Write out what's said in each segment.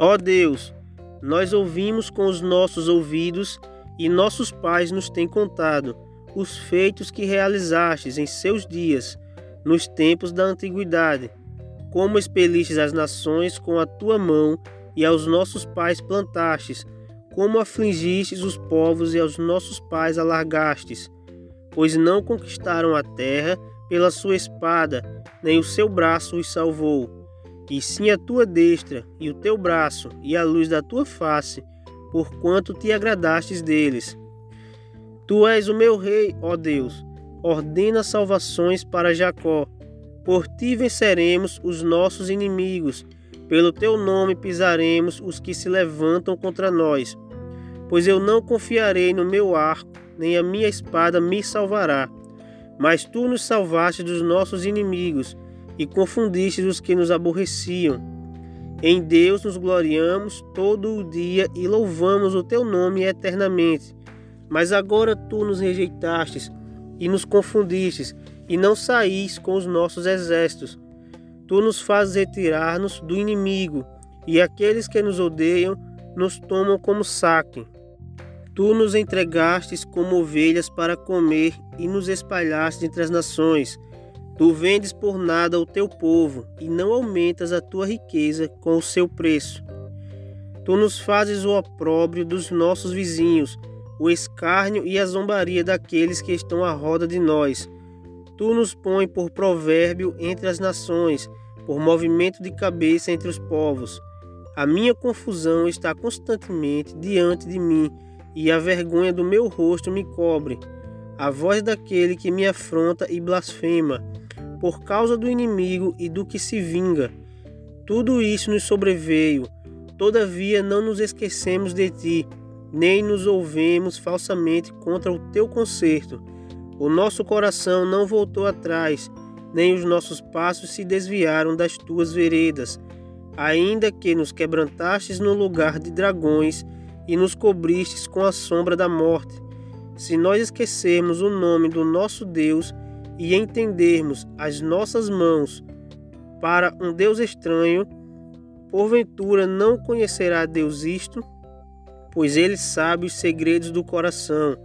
Ó Deus, nós ouvimos com os nossos ouvidos e nossos pais nos têm contado os feitos que realizastes em seus dias, nos tempos da antiguidade, como expelistes as nações com a tua mão e aos nossos pais plantastes, como afligistes os povos e aos nossos pais alargastes, pois não conquistaram a terra pela sua espada, nem o seu braço os salvou e sim a tua destra, e o teu braço, e a luz da tua face, porquanto te agradastes deles. Tu és o meu rei, ó Deus, ordena salvações para Jacó. Por ti venceremos os nossos inimigos, pelo teu nome pisaremos os que se levantam contra nós. Pois eu não confiarei no meu arco, nem a minha espada me salvará. Mas tu nos salvaste dos nossos inimigos e confundiste os que nos aborreciam. Em Deus nos gloriamos todo o dia e louvamos o teu nome eternamente. Mas agora tu nos rejeitastes e nos confundistes, e não saís com os nossos exércitos. Tu nos fazes retirar-nos do inimigo, e aqueles que nos odeiam nos tomam como saque. Tu nos entregastes como ovelhas para comer e nos espalhaste entre as nações. Tu vendes por nada o teu povo e não aumentas a tua riqueza com o seu preço. Tu nos fazes o opróbrio dos nossos vizinhos, o escárnio e a zombaria daqueles que estão à roda de nós. Tu nos pões por provérbio entre as nações, por movimento de cabeça entre os povos. A minha confusão está constantemente diante de mim, e a vergonha do meu rosto me cobre. A voz daquele que me afronta e blasfema por causa do inimigo e do que se vinga. Tudo isso nos sobreveio, todavia não nos esquecemos de ti, nem nos ouvemos falsamente contra o teu conserto. O nosso coração não voltou atrás, nem os nossos passos se desviaram das tuas veredas, ainda que nos quebrantastes no lugar de dragões e nos cobristes com a sombra da morte. Se nós esquecermos o nome do nosso Deus, e entendermos as nossas mãos para um Deus estranho, porventura não conhecerá Deus isto? Pois ele sabe os segredos do coração.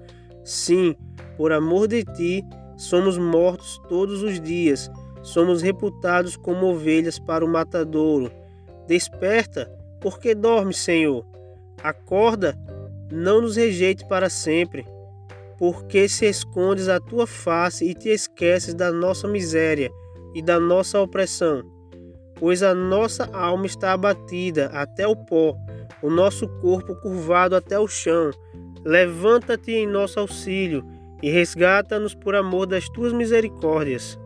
Sim, por amor de ti, somos mortos todos os dias, somos reputados como ovelhas para o matadouro. Desperta, porque dorme, Senhor. Acorda, não nos rejeite para sempre porque se escondes a tua face e te esqueces da nossa miséria e da nossa opressão? Pois a nossa alma está abatida até o pó, o nosso corpo curvado até o chão. Levanta-te em nosso auxílio e resgata-nos por amor das tuas misericórdias.